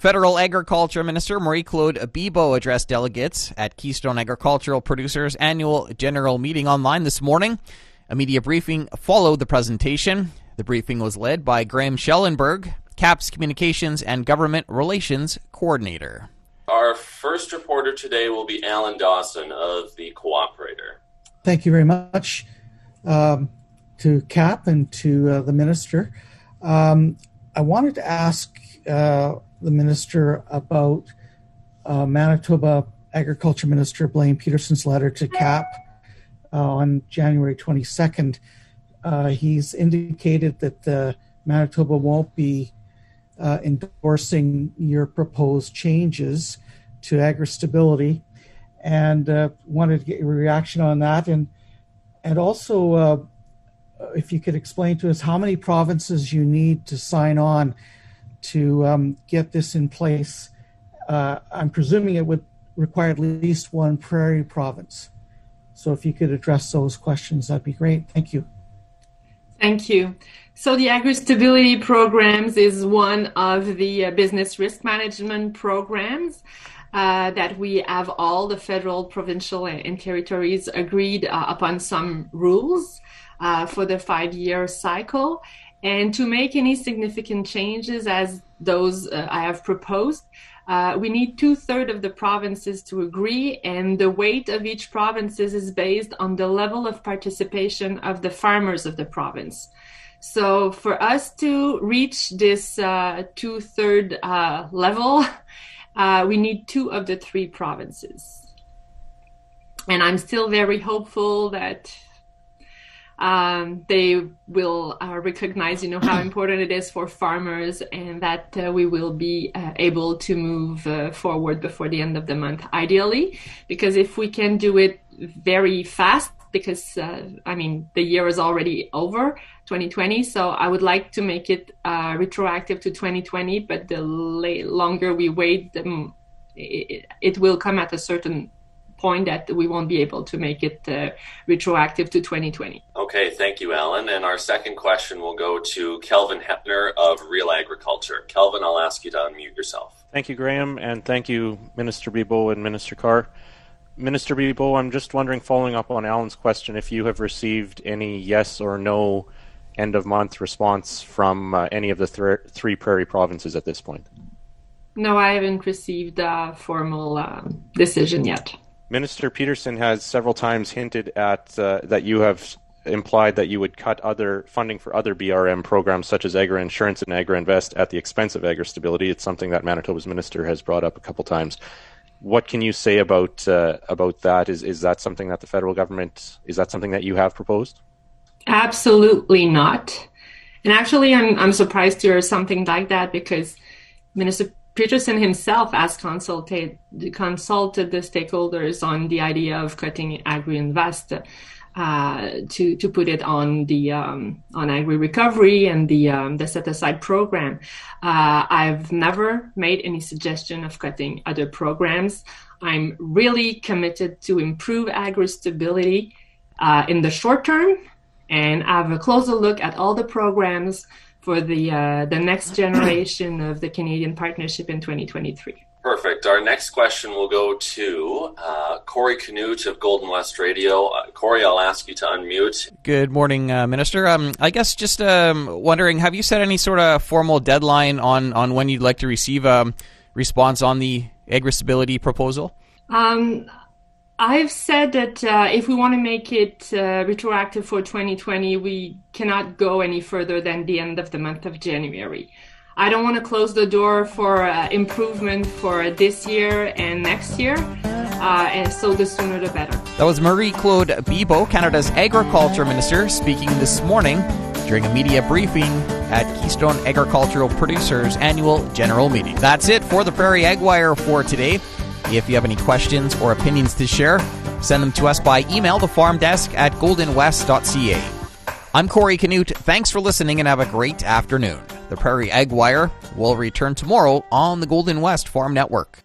Federal Agriculture Minister Marie Claude Bibeau addressed delegates at Keystone Agricultural Producers Annual General Meeting online this morning. A media briefing followed the presentation. The briefing was led by Graham Schellenberg, KAP's Communications and Government Relations Coordinator. Our first reporter today will be Alan Dawson of the Cooperator. Thank you very much um, to CAP and to uh, the Minister. Um, I wanted to ask uh, the minister about uh, Manitoba Agriculture Minister Blaine Pedersen's letter to KAP uh, on January 22nd. Uh, he's indicated that the Manitoba won't be uh, endorsing your proposed changes to agri-stability, and uh, wanted to get your reaction on that, and and also uh, if you could explain to us how many provinces you need to sign on to um, get this in place. Uh, I'm presuming it would require at least one prairie province. So if you could address those questions, that'd be great. Thank you. Thank you. So the agri-stability programs is one of the uh, business risk management programs uh, that we have all the federal, provincial, and territories agreed uh, upon some rules uh, for the five-year cycle. And to make any significant changes as those uh, I have proposed, uh, we need two thirds of the provinces to agree, and the weight of each province is based on the level of participation of the farmers of the province. So, for us to reach this uh, two third uh, level, uh, we need two of the three provinces. And I'm still very hopeful that um, they will uh, recognize, you know, how important it is for farmers, and that uh, we will be uh, able to move uh, forward before the end of the month, ideally, because if we can do it very fast, because uh, I mean the year is already over, 2020. So I would like to make it uh, retroactive to 2020, but the la- longer we wait, the, it, it will come at a certain point that we won't be able to make it uh, retroactive to 2020. Okay, thank you, Alan. And our second question will go to Kelvin Heppner of Real Agriculture. Kelvin, I'll ask you to unmute yourself. Thank you, Graham, and thank you, Minister Bibeau and Minister Carr. Minister Bibeau, I'm just wondering, following up on Alan's question, if you have received any yes or no end of month response from uh, any of the th- three prairie provinces at this point. No, I haven't received a formal uh, decision yet. Minister Pedersen has several times hinted at uh, that you have implied that you would cut other funding for other BRM programs such as Agri Insurance and Agri Invest at the expense of Agri Stability. It's something that Manitoba's minister has brought up a couple times. What can you say about uh, about that? Is is that something that the federal government is that something that you have proposed? Absolutely not. And actually, I'm I'm surprised to hear something like that because Minister Pedersen himself has consulted consulted the stakeholders on the idea of cutting Agri Invest uh, to to put it on the um, on Agri Recovery and the um, the set aside program. Uh, I've never made any suggestion of cutting other programs. I'm really committed to improve agri stability uh, in the short term and have a closer look at all the programs for the uh, the next generation of the Canadian Partnership in 2023. Perfect. Our next question will go to uh, Corey Canute of Golden West Radio. Uh, Corey, I'll ask you to unmute. Good morning, uh, Minister. Um, I guess just um, wondering, have you set any sort of formal deadline on, on when you'd like to receive a response on the agri stability proposal? Um, I've said that uh, if we want to make it uh, retroactive for 2020, we cannot go any further than the end of the month of January. I don't want to close the door for uh, improvement for this year and next year, uh, and so the sooner the better. That was Marie Claude Bibeau, Canada's Agriculture Minister, speaking this morning during a media briefing at Keystone Agricultural Producers Annual General Meeting. That's it for the Prairie Ag Wire for today. If you have any questions or opinions to share, send them to us by email, the farm desk at goldenwest.ca. I'm Corey Canute. Thanks for listening and have a great afternoon. The Prairie Ag Wire will return tomorrow on the Golden West Farm Network.